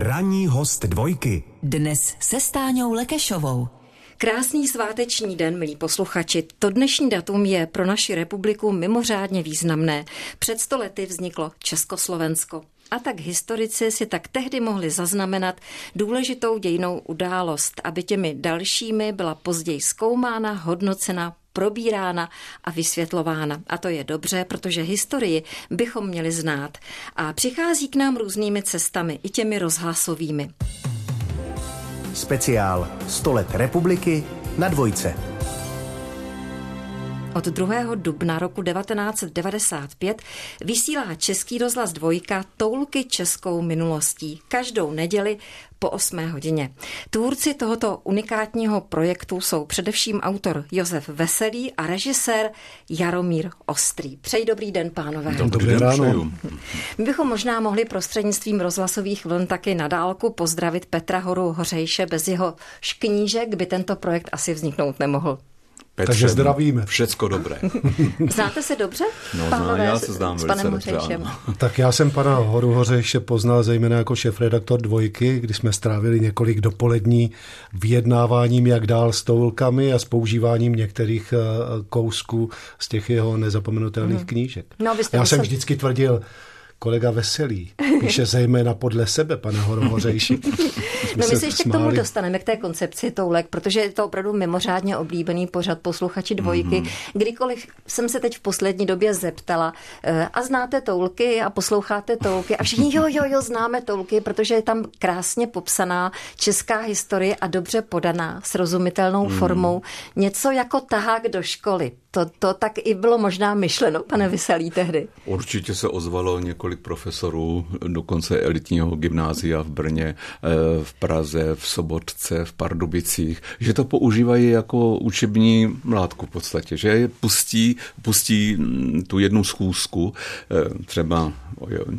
Ranní host dvojky. Dnes se Stáňou Lekešovou. Krásný sváteční den, milí posluchači. To dnešní datum je pro naši republiku mimořádně významné. Před stolety vzniklo Československo. A tak historici si tak tehdy mohli zaznamenat důležitou dějnou událost, aby těmi dalšími byla později zkoumána, hodnocena, probírána a vysvětlována. A to je dobře, protože historii bychom měli znát. A přichází k nám různými cestami, i těmi rozhlasovými. Speciál 100 let republiky na dvojce. Od 2. dubna roku 1995 vysílá Český rozhlas dvojka Toulky českou minulostí každou neděli po 8 hodině. Tvůrci tohoto unikátního projektu jsou především autor Josef Veselý a režisér Jaromír Ostrý. Přeji dobrý den, pánové. Dobrý ráno. My bychom možná mohli prostřednictvím rozhlasových vln taky na dálku pozdravit Petra Horu Hořejše. Bez jeho knížek by tento projekt asi vzniknout nemohl. Petře, Takže zdravíme. Všecko dobré. Znáte se dobře? No, pánové, já se znám s velice panem dobře. Hořejšem. ano. Tak já jsem pana Horu Hořejše poznal zejména jako šéf-redaktor dvojky, kdy jsme strávili několik dopolední vyjednáváním, jak dál s toulkami a s používáním některých eh, kousků z těch jeho nezapomenutelných knížek. No, vy jste já jsem vždycky tvrdil, kolega Veselý píše zejména podle sebe, pane Horu Hořejši. No my se ještě k tomu smáli. dostaneme, k té koncepci toulek, protože je to opravdu mimořádně oblíbený pořad posluchači dvojky. Mm-hmm. Kdykoliv jsem se teď v poslední době zeptala, eh, a znáte toulky a posloucháte toulky a všichni jo, jo, jo, známe toulky, protože je tam krásně popsaná česká historie a dobře podaná, srozumitelnou mm. formou. Něco jako tahák do školy. To, to tak i bylo možná myšleno, pane Vyselý, tehdy. Určitě se ozvalo několik profesorů, dokonce elitního gymnázia v Brně, eh, v Praze, v Sobotce, v Pardubicích, že to používají jako učební mládku v podstatě, že je pustí, pustí mm, tu jednu schůzku, eh, třeba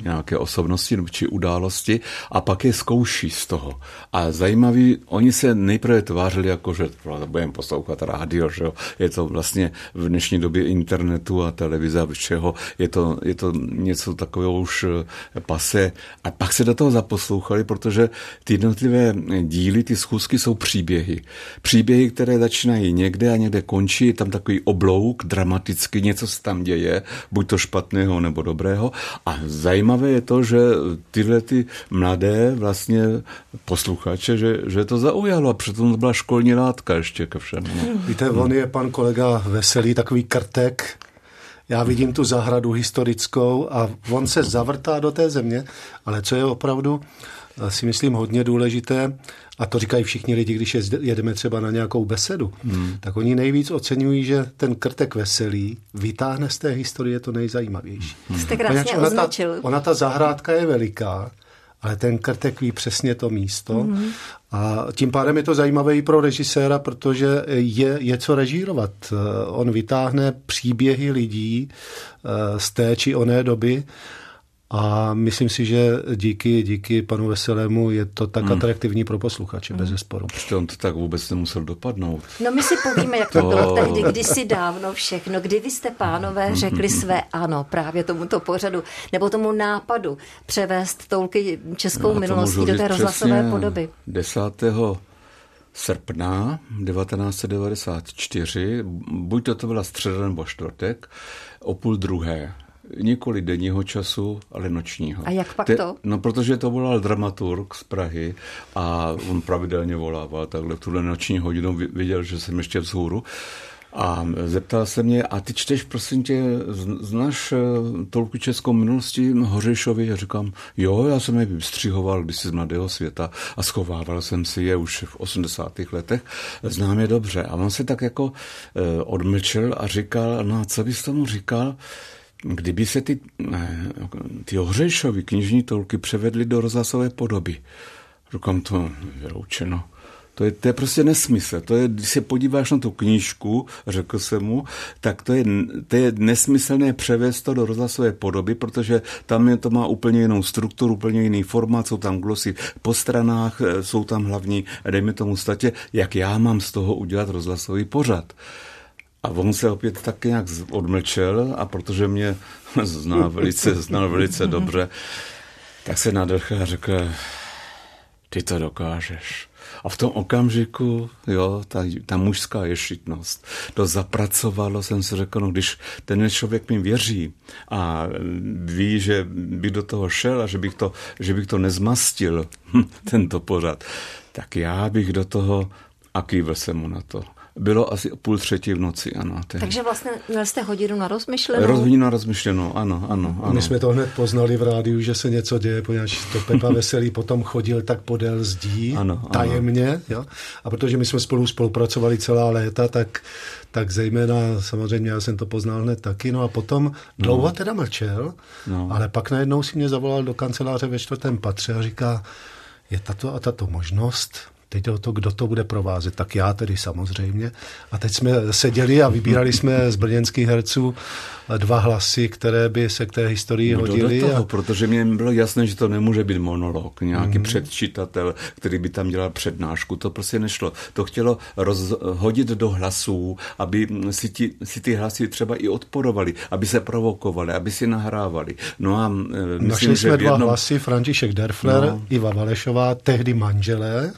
nějaké osobnosti či události a pak je zkouší z toho. A zajímavý, oni se nejprve tvářili jako, že budeme poslouchat rádio, že jo. Je to vlastně v dnešní době internetu a televize a všeho, je to, je to něco takového už eh, pase. A pak se do toho zaposlouchali, protože ty jednotlivé díly, ty schůzky jsou příběhy. Příběhy, které začínají někde a někde končí, je tam takový oblouk, dramaticky něco se tam děje, buď to špatného nebo dobrého. A zajímavé je to, že tyhle ty mladé vlastně posluchače, že, že to zaujalo a přitom to byla školní látka ještě ke všemu. No. Víte, on je pan kolega Veselý, takový krtek. Já vidím tu zahradu historickou a on se zavrtá do té země, ale co je opravdu, eh, si myslím, hodně důležité, a to říkají všichni lidi, když jedeme třeba na nějakou besedu, hmm. tak oni nejvíc oceňují, že ten krtek Veselý vytáhne z té historie to nejzajímavější. Jste Poněvadž krásně ona ta, ona ta zahrádka je veliká, ale ten krtek ví přesně to místo. Mm-hmm. A tím pádem je to zajímavé i pro režiséra, protože je, je co režírovat. Eh, On vytáhne příběhy lidí eh, z té či oné doby a myslím si, že díky, díky panu Veselému je to tak atraktivní pro posluchače, bez zesporu. Protože on to tak vůbec nemusel dopadnout. No my si povíme, jak to To- bylo tehdy, kdysi dávno všechno. Kdy vy jste, pánové, řekli své ano právě tomuto pořadu, nebo tomu nápadu převést toulky českou No, minulostí do té rozhlasové podoby. 10. srpna 1994, buď to, to byla středa nebo čtvrtek, o půl druhé. Nikoli denního času, ale nočního. A jak pak Te- to? No, protože to volal dramaturg z Prahy a on pravidelně volával takhle v tuhle noční hodinu, vi- viděl, že jsem ještě vzhůru. A zeptal se mě, a ty čteš, prosím tě, z- znáš eh, tolku českou minulosti Hořejšovi? Já říkám, jo, já jsem je vystřihoval kdysi z Mladého světa a schovával jsem si je už v 80. letech. Znám je dobře. A on se tak jako eh, odmlčel a říkal, no a co bys tomu říkal, kdyby se ty, ty Hořejšovi knižní tolky převedly do rozhlasové podoby. Říkám, to vyloučeno. To je, to je prostě nesmysl. To je, když se podíváš na tu knížku, řekl jsem mu, tak to je, to je nesmyslné převést to do rozhlasové podoby, protože tam je, to má úplně jinou strukturu, úplně jiný formát, jsou tam glosy po stranách, eh, jsou tam hlavní, dejme tomu statě, jak já mám z toho udělat rozhlasový pořad. A on se opět tak nějak odmlčel a protože mě zná velice, znal velice dobře, tak se nadechl a řekl, ty to dokážeš. A v tom okamžiku, jo, ta, ta mužská ješitnost, to zapracovalo, jsem si řekl, no když ten člověk mi věří a ví, že bych do toho šel a že bych to, že bych to nezmastil, tento pořad, tak já bych do toho a kývil jsem mu na to. Bylo asi půl třetí v noci, ano. Tehdy. Takže vlastně měl jste hodinu na rozmyšlenou? Hodinu na rozmyšlenou, ano, ano, ano. My jsme to hned poznali v rádiu, že se něco děje, poněvadž to Pepa Veselý potom chodil tak podél zdí, ano, tajemně, ano. Jo? A protože my jsme spolu spolupracovali celá léta, tak tak zejména samozřejmě já jsem to poznal hned taky, no a potom dlouho no. teda mlčel, no. ale pak najednou si mě zavolal do kanceláře ve čtvrtém patře a říká, je tato a tato možnost, Teď o to, kdo to bude provázet, tak já tedy samozřejmě. A teď jsme seděli a vybírali jsme z brněnských herců dva hlasy, které by se k té historii no hodily. Do toho, a... protože mě bylo jasné, že to nemůže být monolog, nějaký mm. předčitatel, který by tam dělal přednášku. To prostě nešlo. To chtělo rozhodit do hlasů, aby si, ti, si ty hlasy třeba i odporovali, aby se provokovali, aby si nahrávali. No a e, myslím, Našli jsme že dva jednom... hlasy, František Derfler, no. Iva Valešová, tehdy manželé,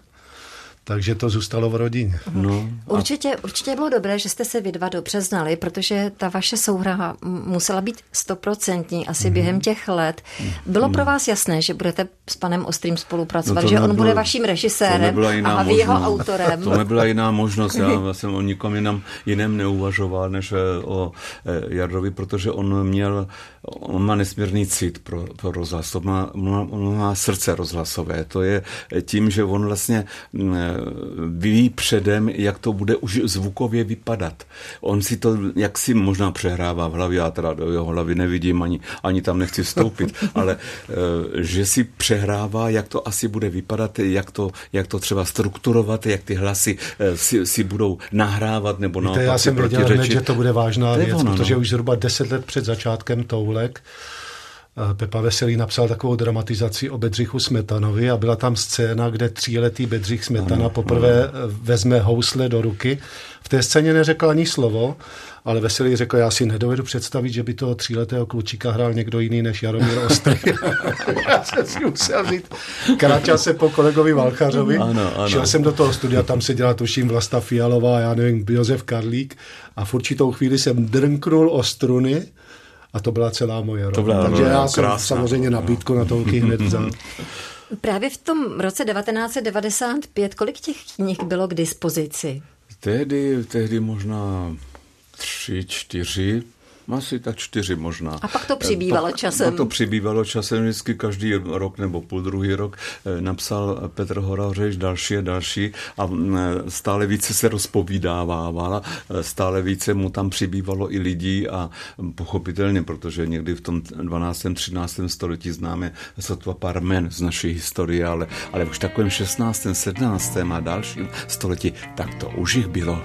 takže to zůstalo v rodině. No, určitě, určitě bylo dobré, že jste se vy dva dobře znali, protože ta vaše souhra musela být stoprocentní asi mm. během těch let. Bylo mm. pro vás jasné, že budete s panem Ostrým spolupracovat, no že nebylo, on bude vaším režisérem a vy jeho autorem. To nebyla jiná možnost, já jsem o nikom jiném, jiném neuvažoval, než eh, o eh, Jardovi, protože on měl, on má nesmírný cit pro, pro rozhlas, on má, on má srdce rozhlasové, to je tím, že on vlastně mm, ví předem, jak to bude už zvukově vypadat. On si to jak si možná přehrává v hlavě, já teda do jeho hlavy nevidím, ani, ani tam nechci vstoupit, ale eh, že si přehrává, jak to asi bude vypadat, jak to, jak to třeba strukturovat, jak ty hlasy eh, si, si budou nahrávat nebo naopak Já jsem věděl hned, že to bude vážná věc, ono, protože no. už zhruba deset let před začátkem Toulek Pepa Veselý napsal takovou dramatizaci o Bedřichu Smetanovi a byla tam scéna, kde tříletý Bedřich Smetana ano, poprvé ano. vezme housle do ruky. V té scéně neřekl ani slovo, ale Veselý řekl, já si nedovedu představit, že by toho tříletého klučíka hrál někdo jiný než Jaromír Ostrý. já jsem si musel říct. Kráčel se po kolegovi Valchařovi, ano, ano. šel jsem do toho studia, tam se dělá tuším Vlasta Fialová, já nevím, Josef Karlík a v určitou chvíli jsem drnknul o struny a to byla celá moje role. byla, Takže já jsem krásná, samozřejmě nabídku na Tolky hned vzal. Právě v tom roce 1995, kolik těch knih bylo k dispozici? Tehdy, tehdy možná tři, čtyři, asi tak čtyři možná. A pak to přibývalo pak, časem. Pak to přibývalo časem, vždycky každý rok nebo půl druhý rok eh, napsal Petr Horavřeš další a další a mm, stále více se rozpovídával, stále více mu tam přibývalo i lidí a pochopitelně, protože někdy v tom 12. 13. století známe sotva pár men z naší historie, ale, ale už v takovém 16. 17. a dalším století, tak to už jich bylo.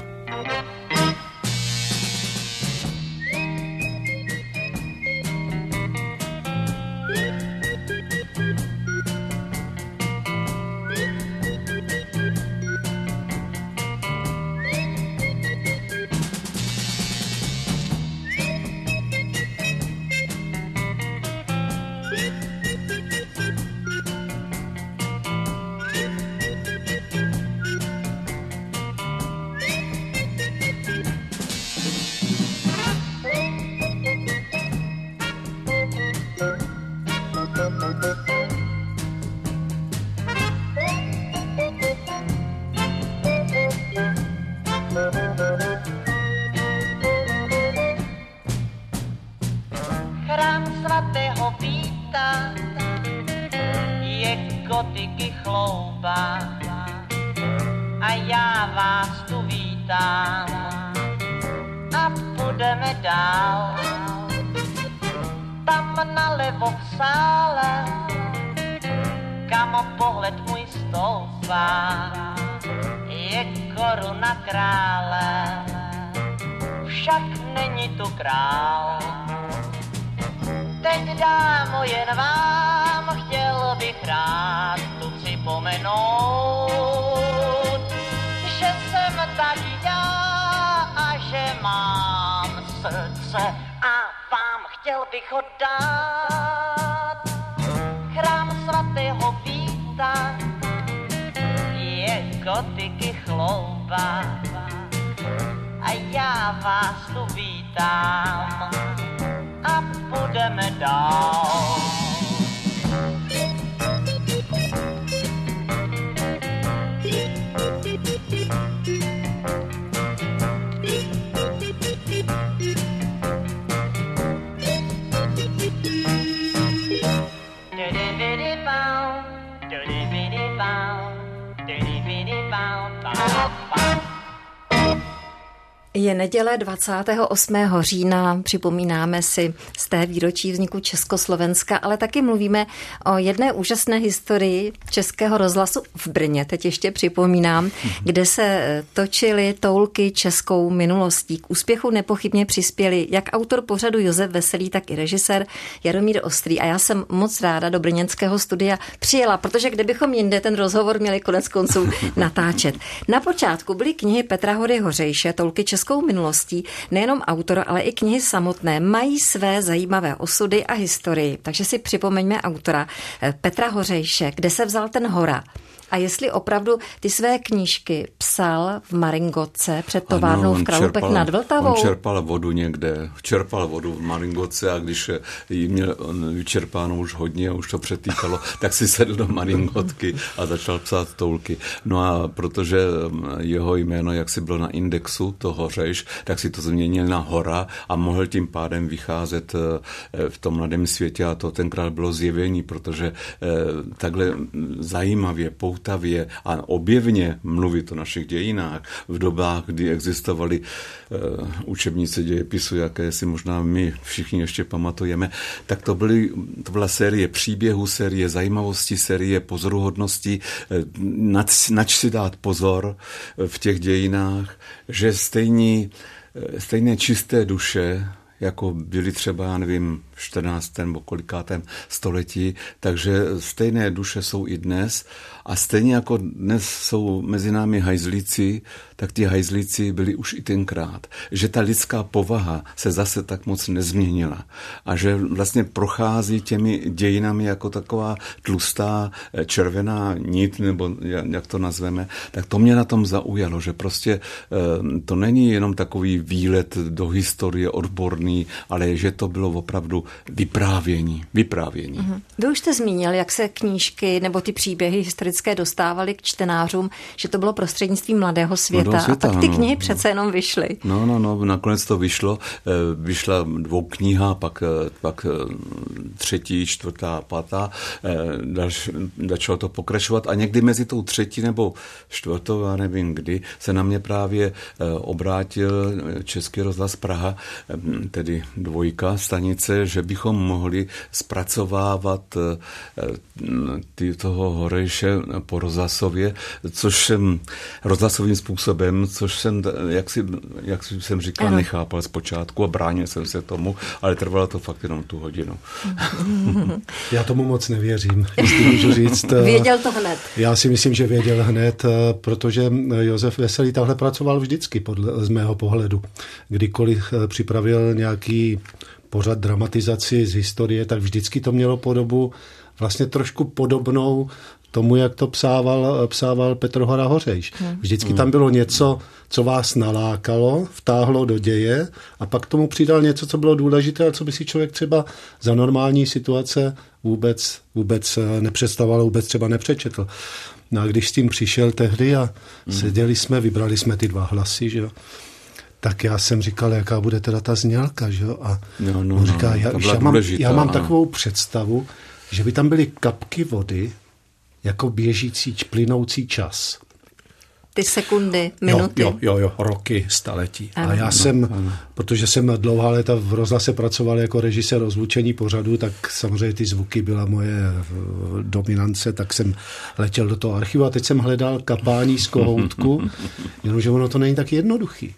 krále, však není to král. Teď dámo jen vám, chtěl bych rád tu připomenout, že jsem tady já a že mám srdce a vám chtěl bych ho dát. Chrám svatého Víta je gotiky chlouba vás tu vítám a půjdeme dál. Je neděle 28. října, připomínáme si z té výročí vzniku Československa, ale taky mluvíme o jedné úžasné historii Českého rozhlasu v Brně, teď ještě připomínám, kde se točily toulky českou minulostí. K úspěchu nepochybně přispěli jak autor pořadu Josef Veselý, tak i režisér Jaromír Ostrý. A já jsem moc ráda do brněnského studia přijela, protože kdybychom jinde ten rozhovor měli konec konců natáčet. Na počátku byly knihy Petra Hory Hořejše, toulky českou českou minulostí nejenom autor, ale i knihy samotné mají své zajímavé osudy a historii. Takže si připomeňme autora eh, Petra Hořejše, kde se vzal ten hora. A jestli opravdu ty své knížky psal v Maringoce před továrnou ano, v Kralupech nad Vltavou? On čerpal vodu někde, čerpal vodu v Maringoce a když jí měl vyčerpáno už hodně a už to přetýkalo, tak si sedl do Maringotky a začal psát toulky. No a protože jeho jméno, jak si byl na indexu toho řeš, tak si to změnil na Hora a mohl tím pádem vycházet eh, v tom mladém světě a to tenkrát bylo zjevení, protože eh, takhle zajímavě, poutavě a objevně mluvit o našich dějinách v dobách, kdy existovaly uh, učebnice dějepisu, jaké si možná my všichni ještě pamatujeme, tak to, byly, to byla série příběhů, série zajímavostí, série pozoruhodností, uh, nač, nač si dát pozor v těch dějinách, že stejní, stejné čisté duše, jako byli třeba, já nevím, 14. nebo kolikátém století, takže stejné duše jsou i dnes a stejně jako dnes jsou mezi námi hajzlíci, tak ti hajzlíci byli už i tenkrát. Že ta lidská povaha se zase tak moc nezměnila a že vlastně prochází těmi dějinami jako taková tlustá eh, červená nit, nebo jak to nazveme, tak to mě na tom zaujalo, že prostě eh, to není jenom takový výlet do historie odborný, ale že to bylo opravdu vyprávění. vyprávění. Mm-hmm. Vy už jste zmínil, jak se knížky nebo ty příběhy historické dostávaly k čtenářům, že to bylo prostřednictvím mladého světa, mladého světa a pak ty knihy no, přece jenom vyšly. No, no, no, nakonec to vyšlo. Eh, vyšla dvou kniha, pak, eh, pak eh, třetí, čtvrtá, pátá. Začalo to pokračovat a někdy mezi tou třetí nebo čtvrtou, já nevím kdy, se na mě právě obrátil Český rozhlas Praha, tedy dvojka stanice, že bychom mohli zpracovávat ty, toho Horejše po rozhlasově, což jsem rozhlasovým způsobem, což jsem, jak, si, jak jsem říkal, ano. nechápal zpočátku a bránil jsem se tomu, ale trvalo to fakt jenom tu hodinu. Já tomu moc nevěřím, jestli můžu říct. Eh, věděl to hned. Já si myslím, že věděl hned, eh, protože Josef Veselý tahle pracoval vždycky, podle, z mého pohledu. Kdykoliv připravil nějaký pořad dramatizaci z historie, tak vždycky to mělo podobu vlastně trošku podobnou tomu, jak to psával, psával Petr Hora Hořejš. Vždycky tam bylo něco, co vás nalákalo, vtáhlo do děje a pak tomu přidal něco, co bylo důležité a co by si člověk třeba za normální situace vůbec, vůbec nepředstavoval, vůbec třeba nepřečetl. No a když s tím přišel tehdy a seděli jsme, vybrali jsme ty dva hlasy, že jo, tak já jsem říkal, jaká bude teda ta znělka, že jo? A no, no, on říká, no, já, já, mám, já mám takovou představu, že by tam byly kapky vody, jako běžící, plynoucí čas. Ty sekundy, minuty. Jo, jo, jo, jo roky, staletí. Ano. A já jsem, ano. protože jsem dlouhá léta v rozhlase pracoval jako režisér ozvučení pořadu, tak samozřejmě ty zvuky byla moje eh, dominance, tak jsem letěl do toho archivu a teď jsem hledal kapání z kohoutku, jenomže ono to není tak jednoduchý.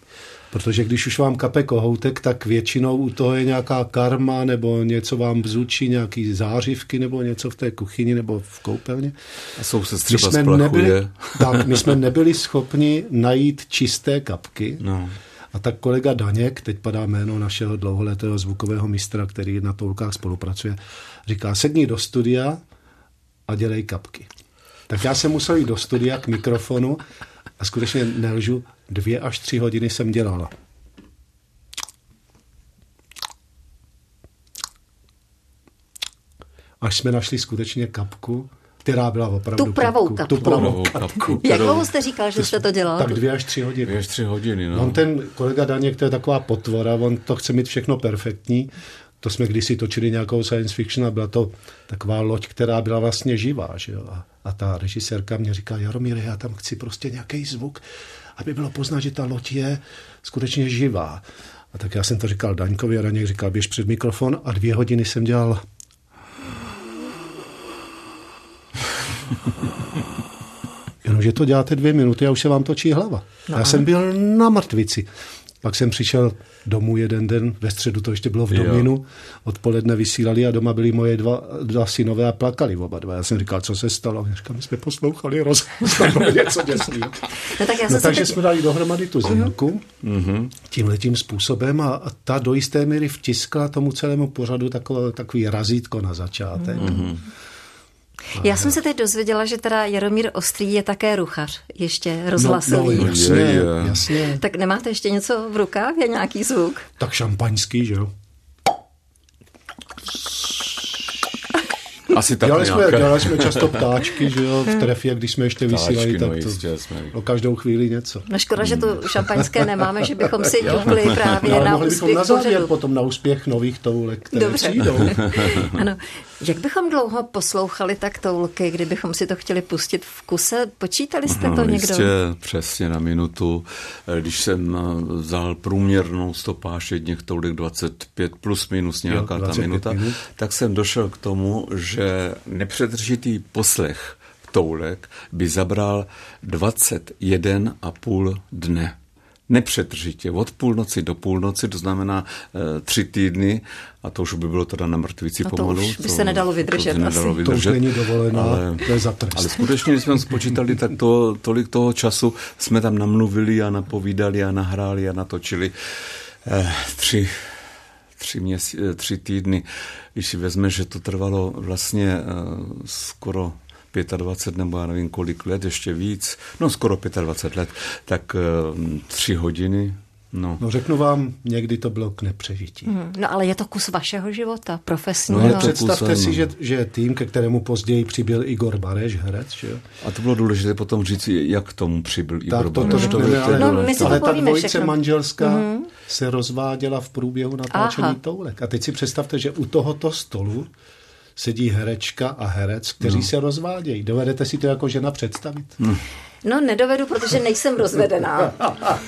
Protože když už vám kape kohoutek, tak většinou u toho je nějaká karma nebo něco vám bzučí, nějaký zářivky nebo něco v té kuchyni nebo v koupelně. A jsou se třeba jsme nebyli, tak, my jsme nebyli schopni najít čisté kapky. No. A tak kolega Daněk, teď padá jméno našeho dlouholetého zvukového mistra, který na toulkách spolupracuje, říká, sedni do studia a dělej kapky. Tak já jsem musel jít do studia k mikrofonu a skutečně nelžu, dvě až tři hodiny jsem dělala. Až jsme našli skutečně kapku, která byla opravdu Tu pravou kapku. Tu pravou Pravou kapku. kapku. Jak dlouho jste říkal, že jste to dělal? Tak dvě až tři hodiny. Dvě až tři hodiny, no. On ten kolega Daněk, to je taková potvora, on to chce mít všechno perfektní. To jsme kdysi točili nějakou science fiction a byla to taková loď, která byla vlastně živá. Že jo? A, a ta režisérka mě říká, Jaromíre, já tam chci prostě nějaký zvuk, aby bylo poznat, že ta loď je skutečně živá. A tak já jsem to říkal Daňkovi a Daněk říkal, běž před mikrofon a dvě hodiny jsem dělal Jenomže to děláte dvě minuty a už se vám točí hlava. No, já jsem byl na mrtvici. Pak jsem přišel domů jeden den, ve středu to ještě bylo v Jo. Dominu, odpoledne vysílali a doma byli moje dva, dva synové a plakali oba dva. Já jsem říkal, co se stalo? Já říkal, my jsme poslouchali rozhlas, něco děsného. No tak No takže teď... jsme dali dohromady tu znělku Mhm. tímhletím způsobem a a ta do jisté míry vtiskla tomu celému pořadu takové, takový razítko na začátek. Mhm. Já jsem se teď dozvěděla, že teda Jaromír Ostrý je také ruchař, ještě rozhlasový. No, no, jasně, Je, je. jasně. Tak nemáte ještě něco v rukávě, nějaký zvuk? Tak šampaňský, že jo? Asi tak Dělali jsme, dělali jsme často ptáčky, že jo, v trefě, když jsme ještě Ptáčky, vysílali, no tak to jistě jsme. o každou chvíli něco. No škoda, že tu šampaňské nemáme, že bychom si ťukli právě Ale na mohli bychom úspěch na závěr pořadu. potom na úspěch nových toulek, které Dobře. přijdou. Ano. Jak bychom dlouho poslouchali tak toulky, kdybychom si to chtěli pustit v kuse? Počítali jste to No, někdo? Jistě, přesně na minutu. Eh, Když jsem eh, vzal průměrnou stopáž jedních tolik 25 plus minus nějaká Jo, ta 25 minuta, minut. tak jsem došel k tomu, že nepřetržitý poslech toulek by zabral 21,5 dne. Nepřetržitě, od půlnoci do půlnoci, to znamená e, tři týdny, a to už by bylo teda na mrtvici No to pomalu. už by se nedalo vydržet To, by nedalo asi. To už vydržet, není dovolená, ale- to je za trest. ale skutečně, když jsme spočítali, tak to, tolik toho času jsme tam namluvili a napovídali a nahráli a natočili eh, tři, tři, měsí, eh, tři týdny. Když si vezme, že to trvalo vlastně skoro 25 nebo já nevím kolik let, ještě víc, no skoro 25 let, tak eh, tři hodiny, no. No řeknu vám, někdy to bylo k nepřežití. Hm, No ale je to kus vašeho života, profesního. No, to představte kus, si, že, že tým, ke kterému později přibyl Igor Bareš, herec, že jo? A to bylo důležité potom říct, jak k tomu přibyl Igor Tak to, to Bareš. řekneme, je- ale, No, my si to ale ta dvojice všechno. manželská se rozváděla v průběhu natáčení Aha. toulek. A teď si představte, že u tohoto stolu sedí herečka a herec, kteří No. se rozvádějí. Dovedete si to jako žena představit? No nedovedu, protože nejsem rozvedená.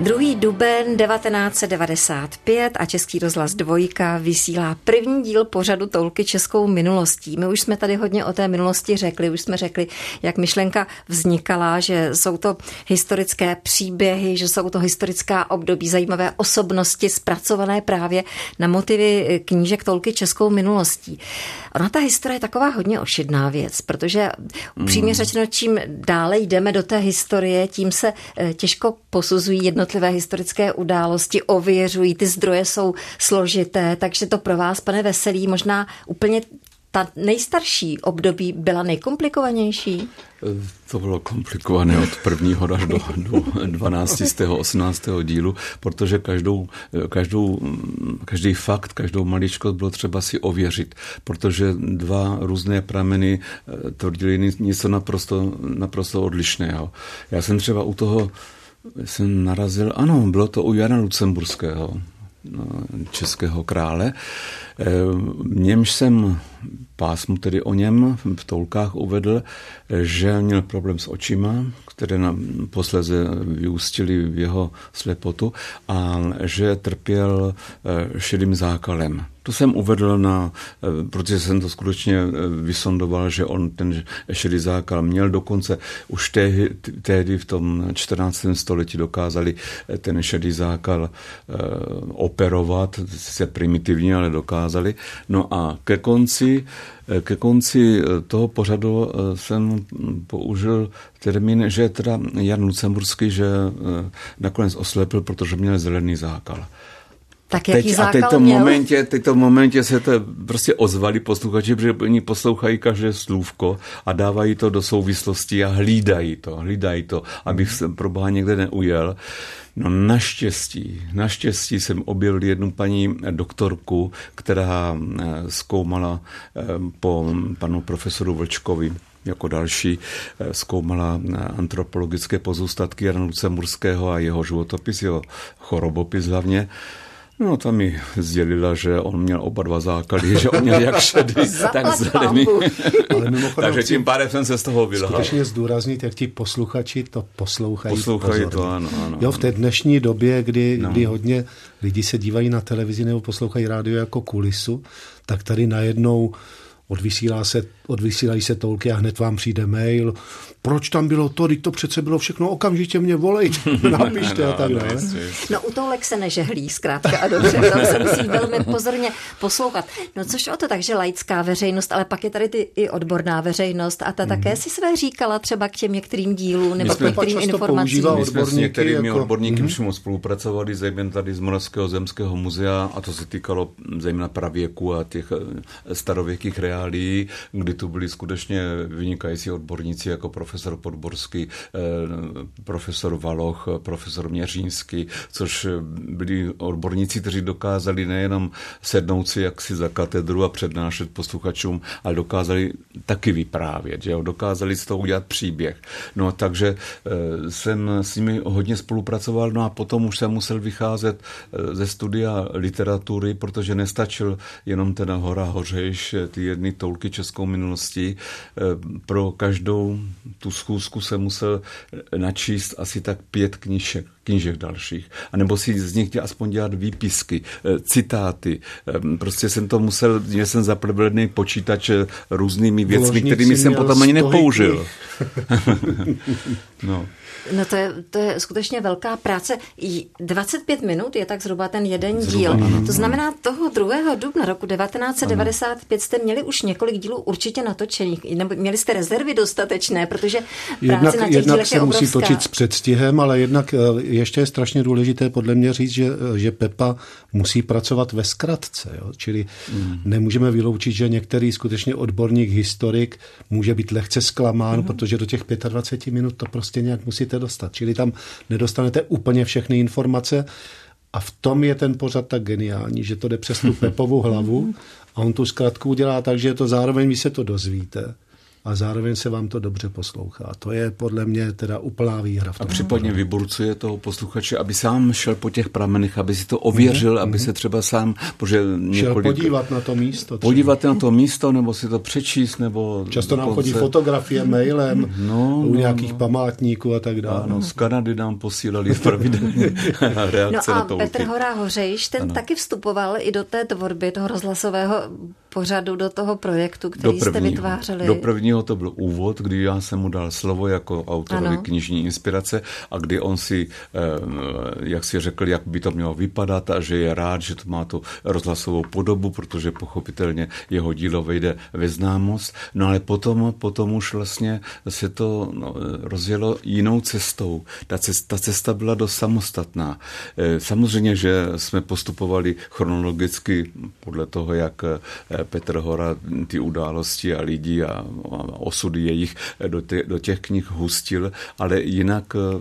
2. duben 1995 a Český rozhlas dvojka vysílá první díl pořadu Toulky českou minulostí. My už jsme tady hodně o té minulosti řekli, už jsme řekli, jak myšlenka vznikala, že jsou to historické příběhy, že jsou to historická období, zajímavé osobnosti zpracované právě na motivy knížek Toulky českou minulostí. Ona ta historie je taková hodně ošidná věc, protože upřímně řečeno, čím dále jdeme do té historie, tím se eh, těžko posuzují jednotlivé historické události, ověřují, ty zdroje jsou složité, takže to pro vás, pane Veselý, možná úplně ta nejstarší období byla nejkomplikovanější? To bylo komplikované od prvního až do, do 12. 18. dílu, protože každou, každou, každý fakt, každou maličkost bylo třeba si ověřit, protože dva různé prameny eh, tvrdili něco naprosto, naprosto odlišného. Já jsem třeba u toho jsem narazil, ano, bylo to u Jana Lucemburského, no, českého krále. Eh, němž jsem pásmu tedy o něm v toulkách uvedl, že měl problém s očima, které nám posleze vyústily v jeho slepotu a že trpěl eh, šedým zákalem. To jsem uvedl na, eh, protože jsem to skutečně eh, vysondoval, že on ten šedý zákal měl dokonce už tehdy, tehdy v tom 14. století dokázali ten šedý zákal operovat, sice primitivně, ale dokázali. No a ke konci ke konci toho pořadu jsem použil termín, že teda Jan Lucemburský, že nakonec oslepil, protože měl zelený zákal. Tak jaký teď, a teď to měl? momentě, teď to momentě se to prostě ozvali posluchači, protože oni poslouchají každé slůvko a dávají to do souvislosti a hlídají to, hlídají to, abych se pro boha někde neujel. No naštěstí, naštěstí jsem objevil jednu paní doktorku, která eh, zkoumala eh, po panu profesoru Vlčkovi jako další eh, zkoumala antropologické pozůstatky Jana Lucemburského a jeho životopis, jeho chorobopis hlavně. No, tam mi sdělila, že on měl oba dva základy, že on měl jak šedý, tak zelený. Ale Takže tím pádem jsem se z toho vylhal. skutečně zdůraznit, jak ti posluchači to poslouchají. Poslouchají to, pozorně. ano, ano. Jo, v té dnešní době, kdy, No. kdy hodně lidí se dívají na televizi nebo poslouchají rádio jako kulisu, tak tady najednou odvysílá se, odvysílají se tolky a hned vám přijde mail. Proč tam bylo to? Teď to přece bylo všechno, okamžitě mě volej, napište a tak dále. jistě. No u toulek se nežehlí, zkrátka a dobře, tam se musí velmi pozorně poslouchat. No což o to, takže laická veřejnost, ale pak je tady ty i odborná veřejnost a ta také si své říkala třeba k těm některým dílům nebo k některým informacím. My jsme s některými jako- odborníky přímo spolupracovali, zejména tady z Moravského zemského muzea, a to se týkalo zejména pravěku a těch eh, starověkých reálí, kdy tu byli skutečně vynikající odborníci jako profesor Podborský, eh, profesor Valoch, profesor Měřínský, což eh, byli odborníci, kteří dokázali nejenom sednout si jaksi za katedru a přednášet posluchačům, ale dokázali taky vyprávět, že jo? dokázali z toho udělat příběh. No takže eh, jsem s nimi hodně spolupracoval, no a potom už jsem musel vycházet ze studia literatury, protože nestačil jenom teda Hora Hořejš, ty jedny toulky českou minulostí. Pro každou tu schůzku jsem musel načíst asi tak pět knížek, knížek dalších. A nebo si z nich aspoň dělat výpisky, eh, citáty. Eh, Prostě jsem to musel, že jsem zaplevený počítač eh, různými věcmi, kterými jsem potom ani nepoužil. no. No to je, to je skutečně velká práce. I 25 minut je tak zhruba ten jeden Zhruba, díl. ano, to znamená, toho 2. dubna roku 1995 jste měli už několik dílů určitě natočených. Nebo měli jste rezervy dostatečné, protože Jednak, práce na těch jednak dílech se je musí točit s předstihem, ale jednak eh, ještě je strašně důležité podle mě říct, že, eh, že Pepa musí pracovat ve zkratce. Jo? Čili mm. nemůžeme vyloučit, že některý skutečně odborník, historik může být lehce zklamán, mm. protože do těch 25 minut to prostě nějak musíte dostat. Čili tam nedostanete úplně všechny informace a v tom je ten pořad tak geniální, že to jde přes tu Pepovu hlavu a on tu zkratku udělá tak, že je to zároveň vy se to dozvíte. A zároveň se vám to dobře poslouchá. To je podle mě teda úplná výhra. V A tom. případně vyburcuje toho posluchače, aby sám šel po těch pramenech, aby si to ověřil, Mhm, aby se třeba sám, protože Šel několik... podívat na to místo. třeba. podívat na to místo, nebo si to přečíst, nebo... Často nám chodí fotografie mailem No, u no, nějakých no. památníků a tak dále. Ano, z Kanady nám posílali pravidelně No reakce na a to. Petr Hora Hořejš, ten ano. taky vstupoval i do té tvorby toho rozhlasového pořadu, do toho projektu, který jste vytvářeli. do prvního to byl úvod, kdy já jsem mu dal slovo jako autorovi Ano. knižní inspirace a kdy on si, jak si řekl, jak by to mělo vypadat a že je rád, že to má tu rozhlasovou podobu, protože pochopitelně jeho dílo vejde ve známost. No ale potom, potom už vlastně se to no, rozjelo jinou cestou. Ta cesta, ta cesta byla dost samostatná. Eh, Samozřejmě, že jsme postupovali chronologicky podle toho, jak Petr Hora ty události a lidi a, a osudy jejich do, do těch knih hustil, ale jinak eh,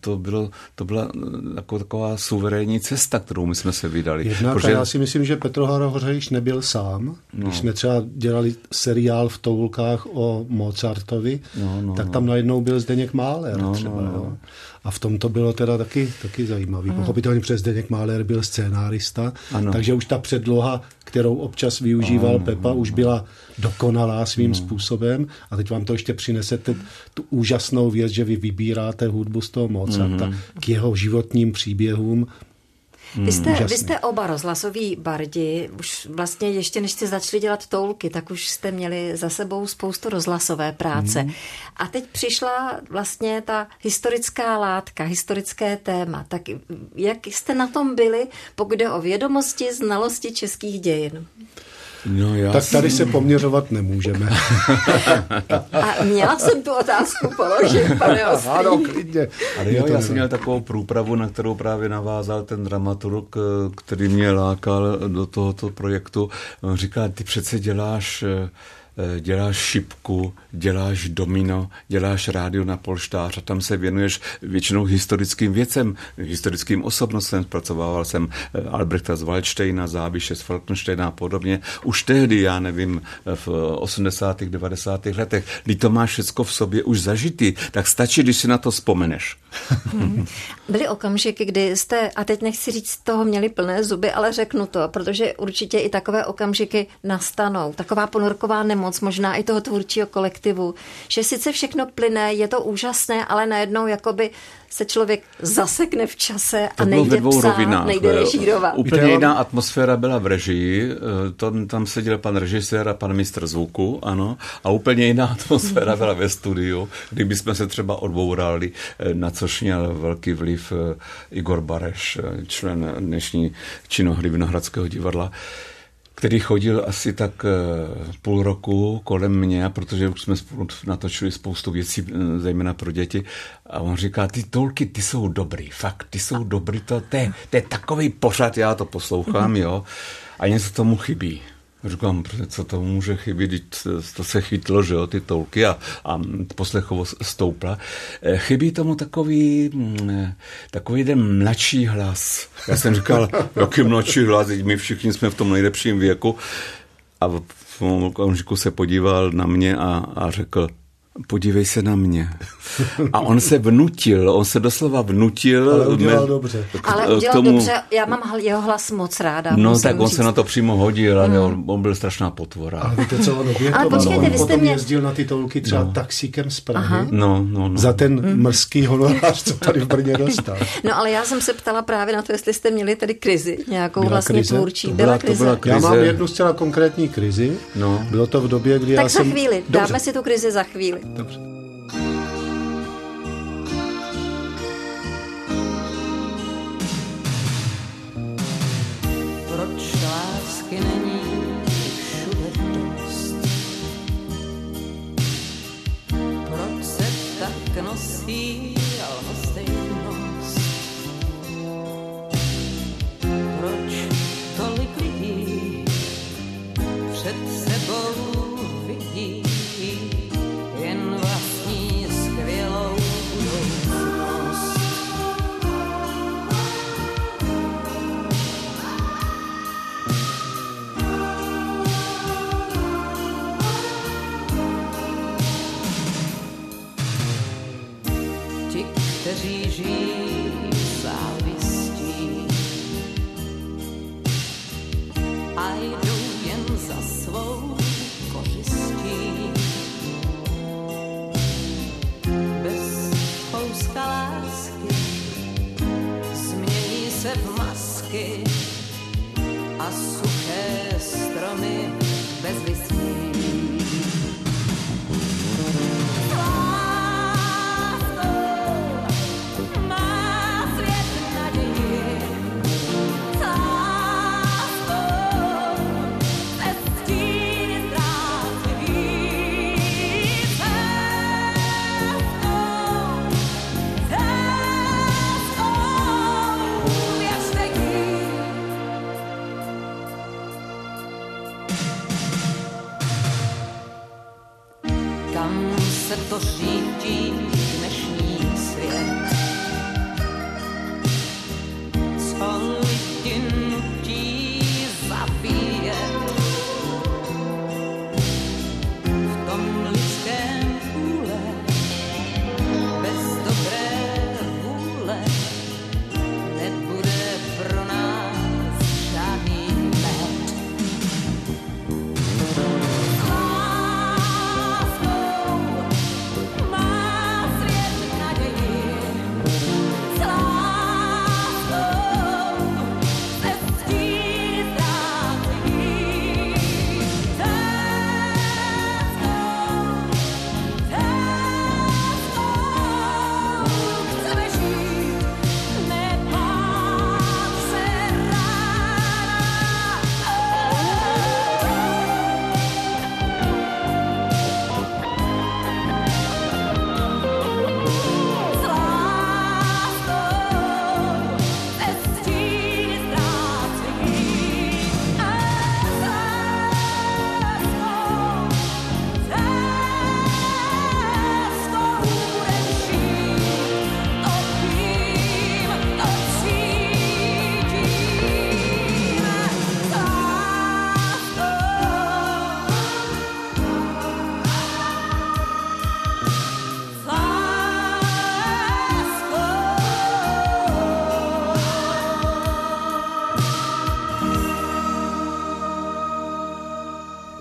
to, bylo, to byla eh, jako taková suverénní cesta, kterou my jsme se vydali. Jednak Protože- já si myslím, že Petr Hořejiš nebyl sám. No. Když jsme třeba dělali seriál v Toulkách o Mozartovi, No, no, tak tam najednou byl Zdeněk Máler No, třeba. no, no. Jo. A v tom to bylo teda taky, taky zajímavý. Pochopitelně přes Zdeněk Máler byl scénárista, Ano. takže už ta předloha, kterou občas využíval ano, Pepa, už byla dokonalá svým způsobem. A teď vám to ještě přinese tu, úžasnou věc, že vy vybíráte hudbu z toho Mozarta k jeho životním příběhům, Vy jste, vy jste oba rozhlasoví bardi, už vlastně ještě než jste začali dělat toulky, tak už jste měli za sebou spoustu rozhlasové práce. Mhm. A teď přišla vlastně ta historická látka, historické téma. Tak jak jste na tom byli, pokud jde o vědomosti, znalosti českých dějin? No, já Tak tady se poměřovat nemůžeme. A měla jsem tu otázku položit, pane Ostrý. ano, klidně. Ale jo, já jsem měl takovou průpravu, na kterou právě navázal ten dramaturg, eh, který mě lákal do tohoto projektu. On říká, ty přece děláš eh, děláš šipku, děláš domino, děláš rádio na polštář a tam se věnuješ většinou historickým věcem, historickým osobnostem. Zpracovával jsem eh, Albrechta z Waldsteina, Zábiše z Falkensteina a podobně. Už tehdy, já nevím, v 80. 90. letech, kdy to máš všecko v sobě už zažitý, tak stačí, když si na to vzpomeneš. Byly okamžiky, kdy jste, a teď nechci říct, toho měli plné zuby, ale řeknu to, protože určitě i takové okamžiky nastanou. Taková ponorková nemoc, možná i toho tvůrčího kolektivu, že sice všechno plyne, je to úžasné, ale najednou jakoby se člověk zasekne v čase a To bylo nejde dvou psát, rovinách. nejde režírovat. Úplně Víte, jiná atmosféra byla v režii, eh, tam, tam seděl pan režisér a pan mistr zvuku, ano, a úplně jiná atmosféra byla ve studiu, kdyby jsme se třeba odbourali, eh, na což měl velký vliv eh, Igor Bareš, člen dnešní činohry Vinohradského divadla, který chodil asi tak eh, půl roku kolem mě, protože už jsme spolu natočili spoustu věcí, eh, zejména pro děti. A on říká, ty tolky, ty jsou dobrý, fakt, ty jsou dobrý, to, to, je, to je takový pořad, já to poslouchám, jo, a něco tomu chybí. Říkám, "Protože co tomu může Vždyť to se chytlo, že jo, ty tolky a, a poslechovost stoupla. Eh, Chybí tomu takový, mm, eh, takový jeden mladší hlas. Já jsem říkal, jaký mladší hlas, my všichni jsme v tom nejlepším věku. A v okamžiku se podíval na mě a, a řekl, podívej se na mě. A on se vnutil, on se doslova vnutil. Ale udělal me- dobře. k- Ale k udělal tomu- dobře, já mám jeho hlas moc ráda. No tak on říct. se na to přímo hodil, ale on, on byl strašná potvora. Ale víte, co on obětoval? Ale počkejte, on vy jste potom mě- jezdil na ty toulky třeba no. taxíkem z Prahy Aha. No, no, no. za ten mrzký honorář, co tady v Brně dostal. No ale já jsem se ptala právě na to, jestli jste měli tedy krizi, nějakou Byla vlastně krize? tvůrčí. To byla, byla- to krize. byla krize. Já mám jednu zcela konkrétní krizi. No. Bylo to v době, kdy já Tak za jsem... chvíli, Dobře. dáme si tu krizi za chvíli. Dobře. Proč lásky není všude dost? Proč se tak nosí lhostejnost? Proč tolik lidí před v masky a suché stromy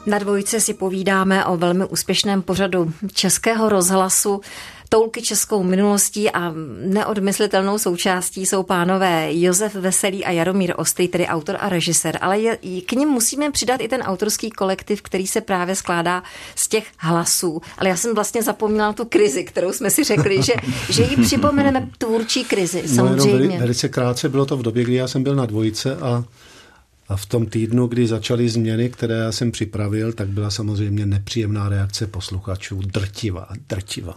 Na dvojce si povídáme o velmi úspěšném pořadu Českého rozhlasu. Toulky českou minulostí a neodmyslitelnou součástí jsou pánové Josef Veselý a Jaromír Ostej, tedy autor a režisér. Ale je, k ním musíme přidat i ten autorský kolektiv, který se právě skládá z těch hlasů. Ale já jsem vlastně zapomněla tu krizi, kterou jsme si řekli, že, že ji připomeneme tvůrčí krizi, No, samozřejmě. veli, velice krátce bylo to v době, kdy já jsem byl na dvojce a, a v tom týdnu, kdy začaly změny, které já jsem připravil, tak byla samozřejmě nepříjemná reakce posluchačů. Drtivá, drtivá.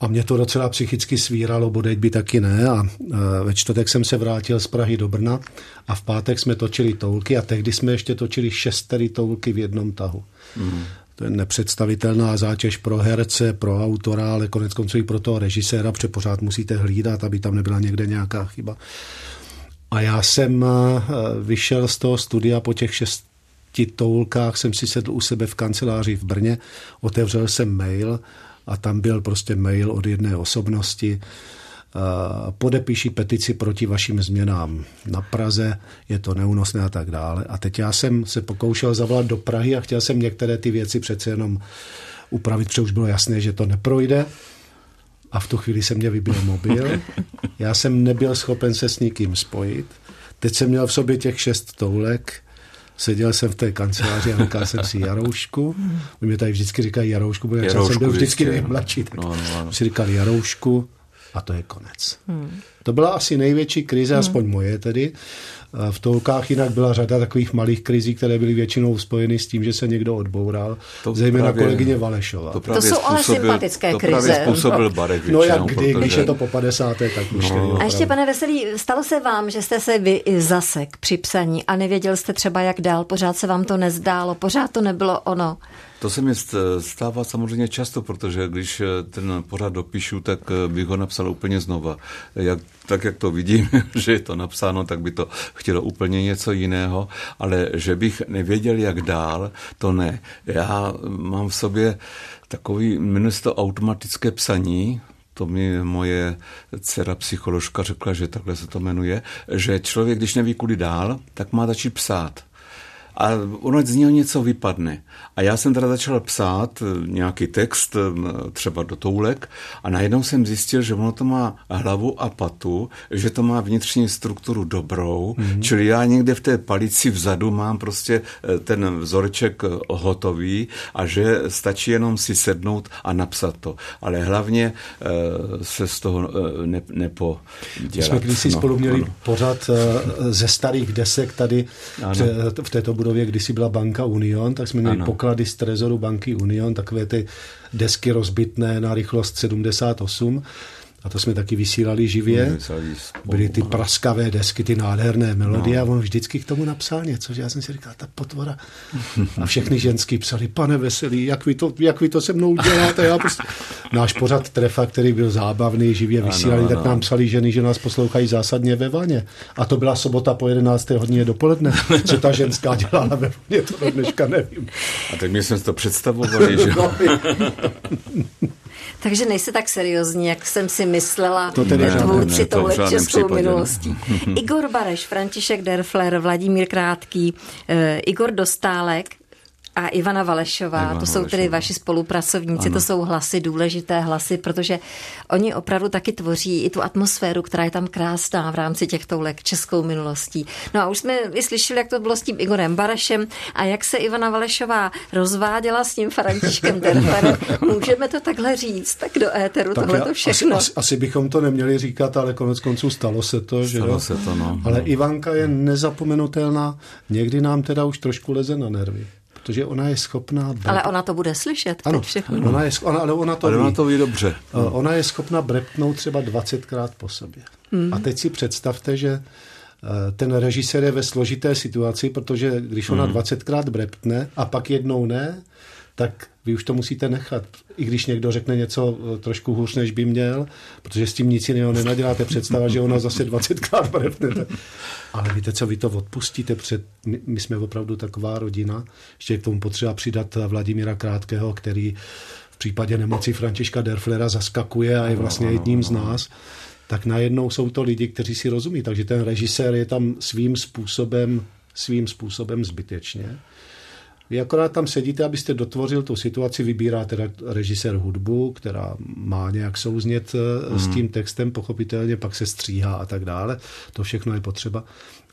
A mě to docela psychicky svíralo, bodejť by taky ne. A e, ve čtvrtek jsem se vrátil z Prahy do Brna a v pátek jsme točili toulky a tehdy jsme ještě točili šestery toulky v jednom tahu. Mm. To je nepředstavitelná zátěž pro herce, pro autora, ale konec konců i pro toho režiséra, protože pořád musíte hlídat, aby tam nebyla někde nějaká chyba. A já jsem e, vyšel z toho studia po těch šesti toulkách, jsem si sedl u sebe v kanceláři v Brně, otevřel jsem mail a tam byl prostě mail od jedné osobnosti, Uh, podepíši petici proti vašim změnám na Praze, je to neúnosné a tak dále. A teď já jsem se pokoušel zavolat do Prahy a chtěl jsem některé ty věci přece jenom upravit, protože už bylo jasné, že to neprojde. A v tu chvíli se mě vybil mobil. Já jsem nebyl schopen se s nikým spojit. Teď jsem měl v sobě těch šest toulek, seděl jsem v té kanceláři a říkal jsem si Jaroušku. Oni mě tady vždycky říkají Jaroušku, protože já jsem Jaroušku byl vždycky nejmladší. Tak no, no, ano. si říkal Jaroušku a to je konec. Hmm. To byla asi největší krize, hmm. aspoň moje tedy. V toulkách jinak byla řada takových malých krizí, které byly většinou spojeny s tím, že se někdo odboural, To zejména právě- kolegyně Valešová. To, právě jsou ale sympatické to krize. právě způsobil Barek No většinou, jak kdy, protože... když je to po 50. tak už no. A ještě, pane Veselý, stalo se vám, že jste se vy i zasek při psaní a nevěděl jste třeba, jak dál, pořád se vám to nezdálo, pořád to nebylo ono. To se mi st- stává samozřejmě často, protože když eh, ten pořád dopíšu, tak eh, bych ho napsal úplně znova. Jak, tak, jak to vidím, že je to napsáno, tak by to chtělo úplně něco jiného, ale že bych nevěděl, jak dál, to ne. Já mám v sobě takový, jmenuje automatické psaní, to mi moje dcera psycholožka řekla, že takhle se to jmenuje, že člověk, když neví kudy dál, tak má začít psát. A ono z něho něco vypadne. A já jsem teda začal psát eh, nějaký text, eh, třeba do toulek, a najednou jsem zjistil, že ono to má hlavu a patu, že to má vnitřní strukturu dobrou, mm-hmm. čili já někde v té palici vzadu mám prostě eh, ten vzorček hotový a že stačí jenom si sednout a napsat to. Ale hlavně se z toho ne, nepodělat. My jsme kdysi no, spolu měli ano. pořad eh, ze starých desek tady Ano. v této budově, kdysi byla banka Union, tak jsme měli Ano. poklady z trezoru banky Union, takové ty desky rozbitné na rychlost 78. A to jsme taky vysílali živě. Byly ty praskavé desky, ty nádherné melodie a on vždycky k tomu napsal něco, že já jsem si říkal, ta potvora. A všechny ženský psali, pane Veselý, jak vy to, jak vy to se mnou děláte? Já prostě... Náš pořad Trefa, který byl zábavný, živě vysílali, tak ano. nám psali ženy, že nás poslouchají zásadně ve vaně. A to byla sobota po 11. hodině dopoledne. Co ta ženská dělala ve vaně, to do dneška nevím. A tak my jsme si to představovali, že No, Takže nejste tak seriózní, jak jsem si myslela. To tedy tvůrci ne, to v touhle žádném českou minulostí. Igor Bareš, František Derfler, Vladimír Krátký, eh, Igor Dostálek a Ivana Valešová, Ivana to jsou tedy Valešová. vaši spolupracovníci, Ano. to jsou hlasy, důležité hlasy, protože oni opravdu taky tvoří i tu atmosféru, která je tam krásná v rámci těch toulek českou minulostí. No a už jsme i slyšeli, jak to bylo s tím Igorem Barešem a jak se Ivana Valešová rozváděla s tím Františkem Derflerem. Můžeme to takhle říct, tak do éteru Tak tohle to všechno. asi, asi bychom to neměli říkat, ale konec konců stalo se to. že Stalo jo? se to, no. Ale. Ivanka je nezapomenutelná. Někdy nám teda už trošku leze na nervy. Protože ona je schopná... Brep... Ale ona to bude slyšet ano, všechno. ona je, ona, ale ona to Ale ví. ona to ví dobře. Eh, Ona je schopna brepnout třeba 20krát po sobě. Hmm. A teď si představte, že eh, ten režisér je ve složité situaci, protože když ona 20krát breptne a pak jednou ne, tak vy už to musíte nechat. I když někdo řekne něco eh, trošku hůř, než by měl, protože s tím nic jiného nenaděláte. Představa, že ona zase 20krát brepne. tak- Ale víte co, vy to odpustíte před... My, my jsme opravdu taková rodina. Ještě k tomu potřeba přidat Vladimíra Krátkého, který v případě nemoci Františka Derflera zaskakuje a je vlastně jedním z nás, tak najednou jsou to lidi, kteří si rozumí. Takže ten režisér je tam svým způsobem, svým způsobem zbytečně. Vy akorát tam sedíte, abyste dotvořil tu situaci, vybírá teda režisér hudbu, která má nějak souznět hmm. s tím textem, pochopitelně, pak se stříhá a tak dále. To všechno je potřeba.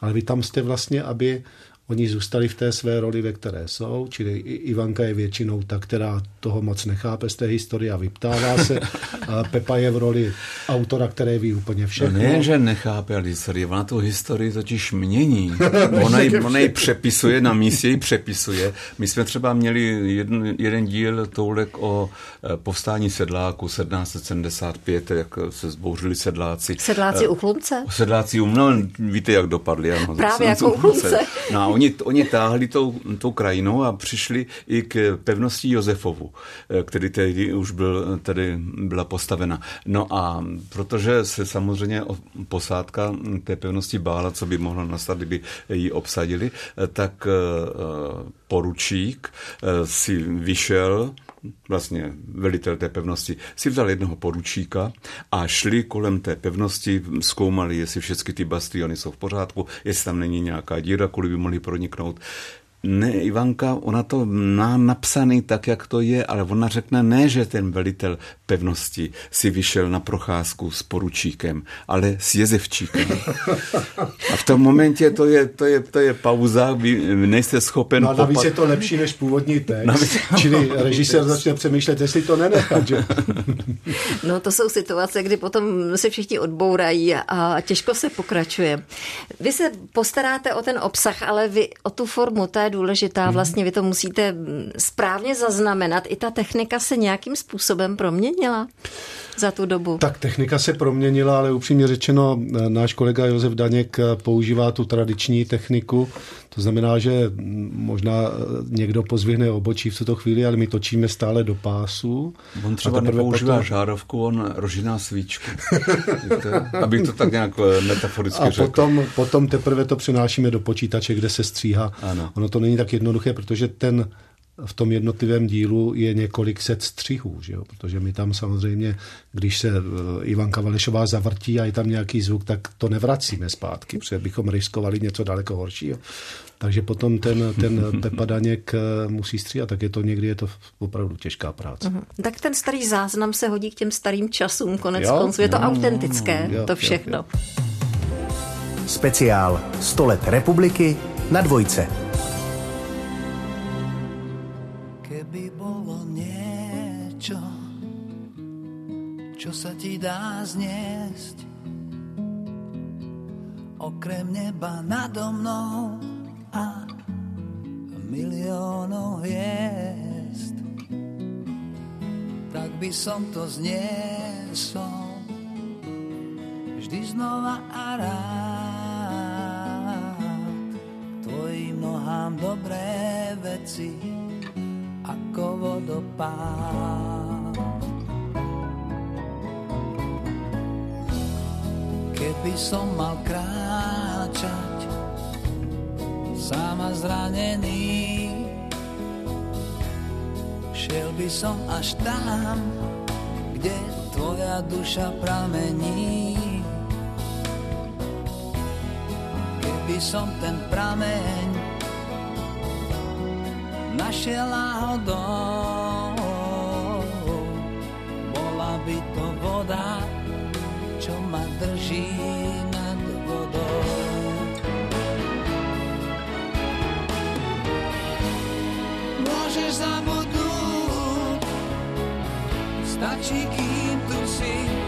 Ale vy tam jste vlastně, aby oni zůstali v té své roli, ve které jsou, čili Ivanka je většinou ta, která toho moc nechápe z té historie a vyptává se. A Pepa je v roli autora, který ví úplně No všechno. ne, že nechápe historii, ona tu historii totiž mění. Ona ji, ona ji přepisuje, na místě ji přepisuje. My jsme třeba měli jeden, jeden díl toulek o eh, povstání sedláku 1775, jak se zbouřili sedláci. Sedláci u Chlumce? Sedláci um, no, víte, jak dopadli. Ano, Právě jako u u Chlumce. No oni, oni táhli tou, tou krajinou a přišli i k pevnosti Josefovu, eh, který tehdy už byl, tady byla postavena. No a protože se samozřejmě posádka té pevnosti bála, co by mohlo nastat, kdyby ji obsadili, eh, tak eh, poručík si vyšel vlastně velitel té pevnosti, si vzal jednoho poručíka a šli kolem té pevnosti, zkoumali, jestli všechny ty bastiony jsou v pořádku, jestli tam není nějaká díra, kudy by mohli proniknout. Ne, Ivanka, ona to má napsaný tak, jak to je, ale ona řekne ne, že ten velitel pevnosti si vyšel na procházku s poručíkem, ale s jezevčíkem. A v tom momentě to je, to je, to je pauza, vy nejste schopen No a navíc popat- je to lepší než původní text. Navíc- Čili režisér začne přemýšlet, jestli to nenechat. Že? No to jsou situace, kdy potom se všichni odbourají a těžko se pokračuje. Vy se postaráte o ten obsah, ale vy o tu formu, ta je důležitá. Vlastně vy to musíte mm, správně zaznamenat. I ta technika se nějakým způsobem proměnila za tu dobu. Tak technika se proměnila, ale upřímně řečeno, eh, náš kolega Josef Daněk eh, používá tu tradiční techniku. To znamená, že možná eh, někdo pozvihne obočí v tuto chvíli, ale my točíme stále do pásu. On A třeba teprve nepoužívá potom- žárovku, on rožiná svíčku. Abych to tak nějak eh, metaforicky A řekl. potom, potom teprve to přenášíme do počítače, kde se stříhá. Ano. Ono to není tak jednoduché, protože ten v tom jednotlivém dílu je několik set střihů, že jo? protože my tam samozřejmě, když se eh, Ivanka Valešová zavrtí a je tam nějaký zvuk, tak to nevracíme zpátky, protože bychom riskovali něco daleko horšího. Takže potom ten, ten Pepa Daněk eh, musí stříhat, tak je to někdy je to opravdu těžká práce. Mhm. Tak ten starý záznam se hodí k těm starým časům, konec Jo, konců. Je to jo, autentické, jo, to jo, všechno. Speciál 100 let republiky na dvojce. Čo sa ti dá zniesť, okrem neba nado mnou a miliónov hviezd, tak by som to zniesol vždy znova a rád. Tvojim nohám dobré veci ako vodopád. Keby som mal kráčať sám a zranený, šiel by som až tam, kde tvoja duša pramení. Keby som ten prameň našiel náhodou. Drží nad vodou. Môžeš zabudnúť, stačí, kým tu si.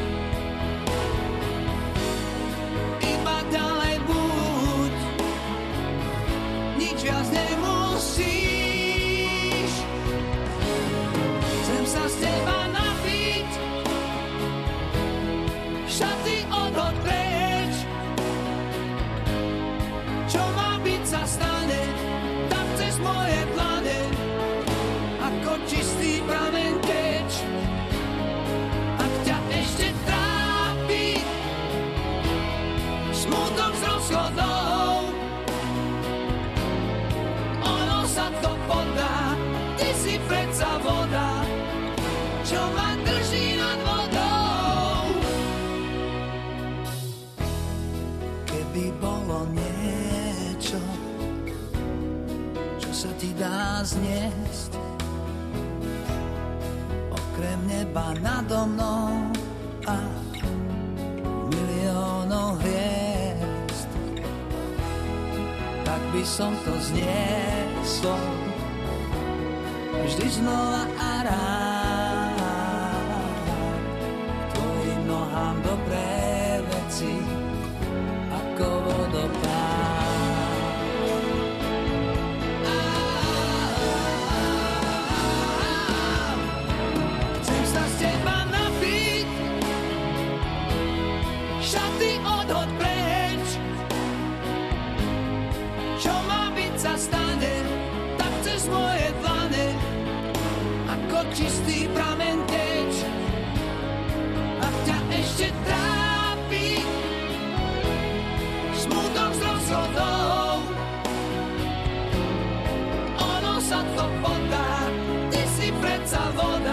Smutok z rozhodov, ono sa to podá, ty si predsa voda,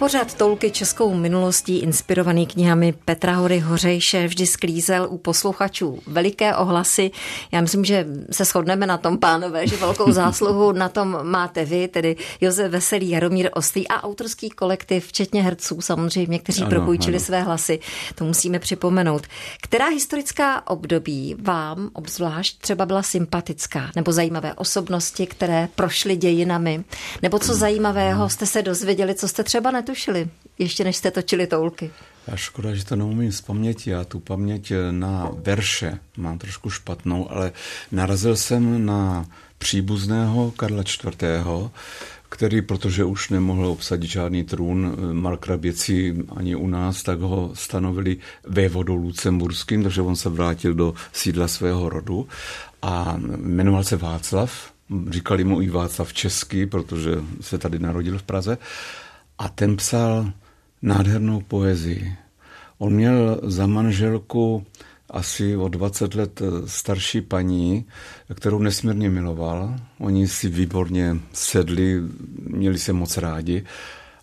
Pořád toulky českou minulostí inspirovaný knihami Petra Hory Hořejše vždy sklízel u posluchačů veliké ohlasy. Já myslím, že se shodneme na tom, pánové, že velkou zásluhu na tom máte vy, tedy Josef Veselý, Jaromír Ostrý a autorský kolektiv, včetně herců samozřejmě, kteří Ano, propůjčili ano. své hlasy. To musíme připomenout. Která historická období vám obzvlášť třeba byla sympatická nebo zajímavé osobnosti, které prošly dějinami? Nebo co zajímavého jste se dozvěděli, co jste třeba netušili, ještě než jste točili toulky? A škoda, že to neumím z paměti. Já tu paměť na verše mám trošku špatnou, ale narazil jsem na příbuzného Karla IV., který, protože už nemohl obsadit žádný trůn eh, markraběcí ani u nás, tak ho stanovili vévodou lucemburským, takže on se vrátil do sídla svého rodu a jmenoval se Václav, říkali mu i Václav Český, protože se tady narodil v Praze a ten psal nádhernou poezii. On měl za manželku asi o 20 let starší paní, kterou nesmírně miloval. Oni si výborně sedli, měli se moc rádi.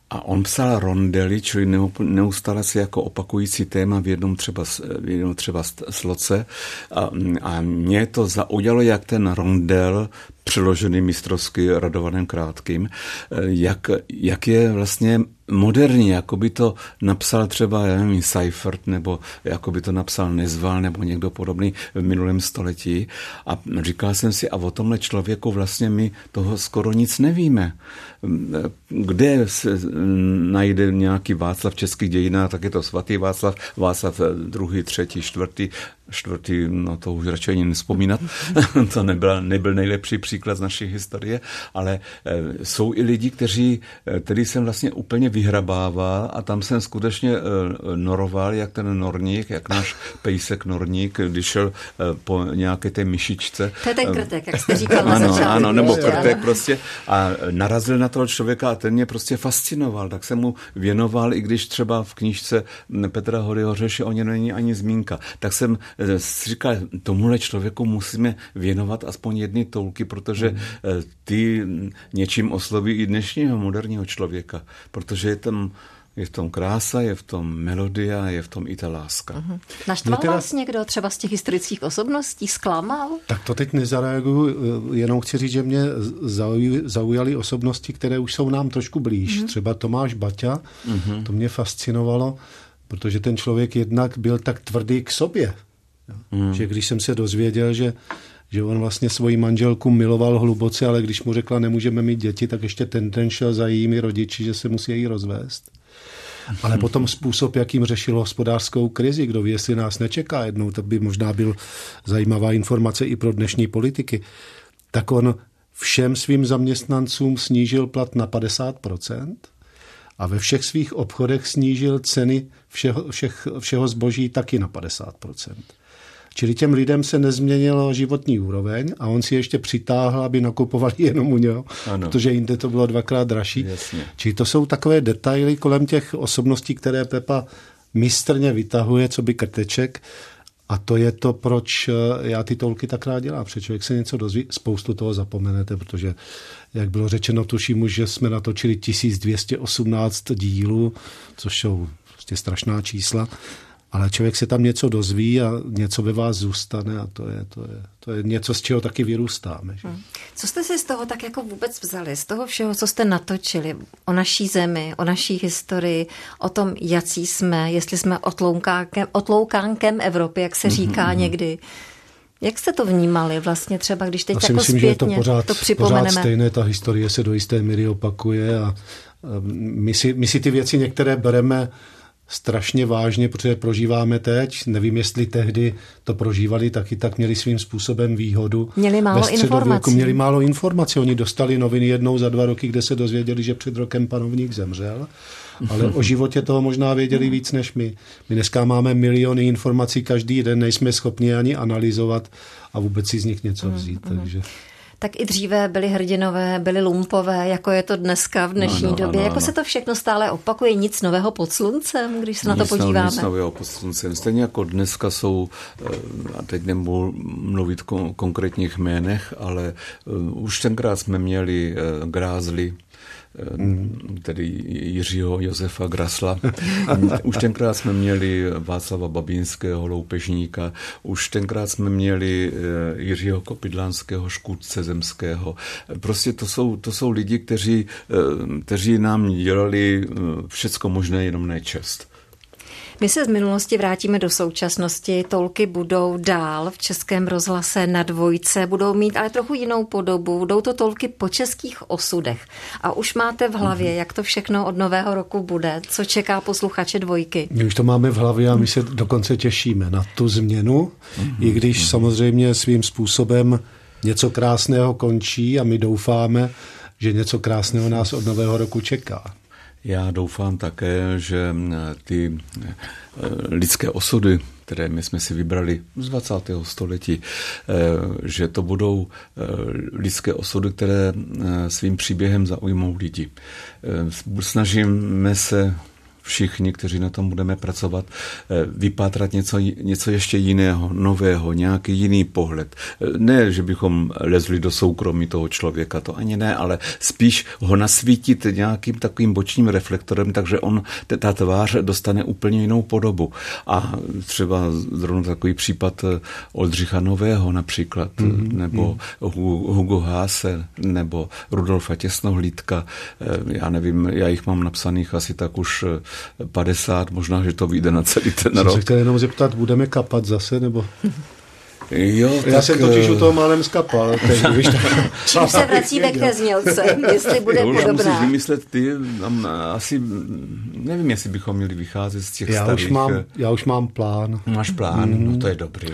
A on psal rondely, čili neustále se jako opakující téma v jednom třeba, v jednom třeba sloce. A, a mě to zaujalo, jak ten rondel přeložený mistrovsky Radovanem Krátkým, eh, jak, jak je vlastně moderní, jako by to napsal třeba, já nevím, Seifert, nebo jako by to napsal Nezval, nebo někdo podobný v minulém století. A říkal jsem si, a o tomhle člověku vlastně my toho skoro nic nevíme. Kde se najde nějaký Václav v českých dějinách, tak je to svatý Václav, Václav druhý, třetí, čtvrtý, čtvrtý, no to už radši ani nespomínat, to nebyl, nebyl nejlepší příklad z naší historie, ale eh, jsou i lidi, kteří, eh, který jsem vlastně úplně vyhrabával a tam jsem skutečně eh, noroval, jak ten norník, jak náš pejsek norník, když šel po nějaké té myšičce. To je ten krtek, jak jste říkal Ano, začátku. ano, nebo ještě, krtek ano. prostě. A narazil na toho člověka a ten mě prostě fascinoval. Tak jsem mu věnoval, i když třeba v knížce Petra Hory Hořeše o ně není ani zmínka. Tak jsem říkal, tomuhle člověku musíme věnovat aspoň jedny toulky, protože eh, ty něčím osloví i dnešního moderního člověka. Protože je tam je v tom krása, je v tom melodia, je v tom i ta láska. Naštval Mě teda- vás někdo třeba z těch historických osobností? Zklamal? Tak to teď nezareaguju, eh, jenom chci říct, že mě zauj- zaujaly osobnosti, které už jsou nám trošku blíž. Mm-hmm. Třeba Tomáš Baťa, mm-hmm. to mě fascinovalo, protože ten člověk jednak byl tak tvrdý k sobě, mm. že když jsem se dozvěděl, že že on vlastně svoji manželku miloval hluboce, ale když mu řekla, nemůžeme mít děti, tak ještě ten den šel za jejími rodiči, že se musí jí rozvést. Ale potom způsob, jakým řešil hospodářskou krizi, kdo ví, jestli nás nečeká jednou, to by možná byl zajímavá informace i pro dnešní politiky, tak on všem svým zaměstnancům snížil plat na 50% a ve všech svých obchodech snížil ceny všeho, všech, všeho zboží taky na 50%. Čili těm lidem se nezměnilo životní úroveň a on si ještě přitáhl, aby nakupovali jenom u něho, Ano. protože jinde to bylo dvakrát dražší. Jasně. Čili to jsou takové detaily kolem těch osobností, které Pepa mistrně vytahuje, co by krteček. A to je to, proč eh, já ty tolky tak rád dělám. Protože člověk se něco dozví, spoustu toho zapomenete, protože, jak bylo řečeno, tuším už, že jsme natočili 1218 dílů, což jsou prostě strašná čísla. Ale člověk se tam něco dozví a něco ve vás zůstane a to je, to je, to je něco, z čeho taky vyrůstáme. Že? Co jste si z toho tak jako vůbec vzali? Z toho všeho, co jste natočili o naší zemi, o naší historii, o tom, jací jsme, jestli jsme otloukánkem, otloukánkem Evropy, jak se říká mm-hmm. někdy. Jak jste to vnímali vlastně třeba, když teď Já si jako myslím, zpětně že je to pořád, to pořád připomeneme? stejné, ta historie se do jisté míry opakuje a um, my si, my si ty věci některé bereme strašně vážně, protože prožíváme teď. Nevím, jestli tehdy to prožívali taky, tak měli svým způsobem výhodu. Měli málo informací. Měli málo informací. Oni dostali noviny jednou za dva roky, kde se dozvěděli, že před rokem panovník zemřel. Ale o životě toho možná věděli víc než my. My dneska máme miliony informací každý den, nejsme schopni ani analyzovat a vůbec si z nich něco vzít. Takže... Tak i dříve byli hrdinové, byli lumpové, jako je to dneska v dnešní Ano, době. ano, jako ano. se to všechno stále opakuje, nic nového pod sluncem, když se na to Nic no- podíváme. Nic nového pod sluncem. Stejně jako dneska jsou, eh, a teď nebudu mluvit o konkrétních jménech, ale eh, už tenkrát jsme měli eh, grázly, tedy Jiřího Josefa Grasla. Už tenkrát jsme měli Václava Babínského, loupežníka, už tenkrát jsme měli eh, Jiřího Kopidlánského, škůdce zemského. Prostě to jsou, to jsou lidi, kteří, eh, kteří nám dělali eh, všecko možné, jenom ne čest. My se z minulosti vrátíme do současnosti. Tolky budou dál v českém rozhlase na dvojce, budou mít ale trochu jinou podobu. Budou to tolky po českých osudech. A už máte v hlavě, jak to všechno od nového roku bude, co čeká posluchače dvojky. My už to máme v hlavě a my se dokonce těšíme na tu změnu, i když samozřejmě svým způsobem něco krásného končí a my doufáme, že něco krásného nás od nového roku čeká. Já doufám také, že ty eh, lidské osudy, které my jsme si vybrali z 20. století, eh, že to budou eh, lidské osudy, které svým příběhem zaujmou lidi. Snažíme se všichni, kteří na tom budeme pracovat, vypátrat něco, něco ještě jiného, nového, nějaký jiný pohled. Ne, že bychom lezli do soukromí toho člověka, to ani ne, ale spíš ho nasvítit nějakým takovým bočním reflektorem, takže on, ta tvář dostane úplně jinou podobu. A třeba zrovna takový případ Oldřicha Nového například, mm-hmm. nebo Hugo Hase, nebo Rudolfa Těsnohlídka. Já nevím, já jich mám napsaných asi tak už 50, možná, že to vyjde na celý ten Jsem rok. se chtěl jenom zeptat, budeme kapat zase, nebo... Jo, Já tak, jsem totiž eh, u toho málem skapal. Teď, víš, Čím se vracíme k té znělce, jestli bude to už musíš podobná. vymyslet ty, tam asi, nevím, jestli bychom měli vycházet z těch já, starých. už mám, eh, já už mám plán. Máš plán, no to je dobrý.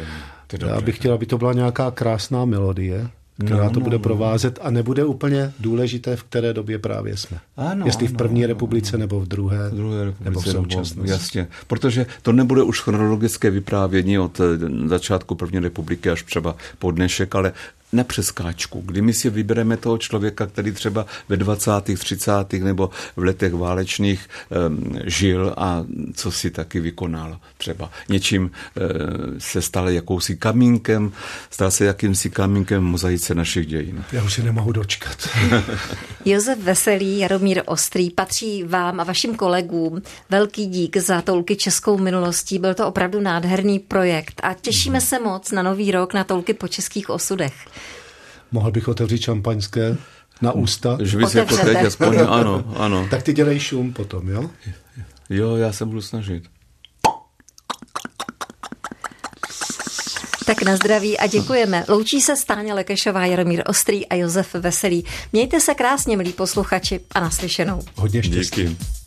To je dobré. Já bych chtěl, aby to byla nějaká krásná melodie, která No, to no, bude no. provázet a nebude úplně důležité, v které době právě jsme. Ano, Jestli v první ano, republice nebo v druhé, v druhé nebo v republice, nebo, současnosti. jasně, protože to nebude už chronologické vyprávění od eh, začátku první republiky až třeba po dnešek, ale na přeskáčku, kdy my si vybereme toho člověka, který třeba ve 20., 30. nebo v letech válečných um, žil a co si taky vykonal. Třeba něčím uh, se stal jakousi kamínkem, stal se jakýmsi kamínkem v mozaice našich dějin. Já už se nemohu dočkat. Josef Veselý, Jaromír Ostrý, patří vám a vašim kolegům. Velký dík za toulky českou minulostí. Byl to opravdu nádherný projekt a těšíme se moc na nový rok na toulky po českých osudech. Mohl bych otevřít šampaňské na ústa? Že bys jako teď aspoň, ano, ano. Tak ty dělej šum potom, jo? Jo, já se budu snažit. Tak na zdraví a děkujeme. Loučí se Stáně Lekešová, Jaromír Ostrý a Josef Veselý. Mějte se krásně, milí posluchači, a naslyšenou. Hodně štěstí. Díky.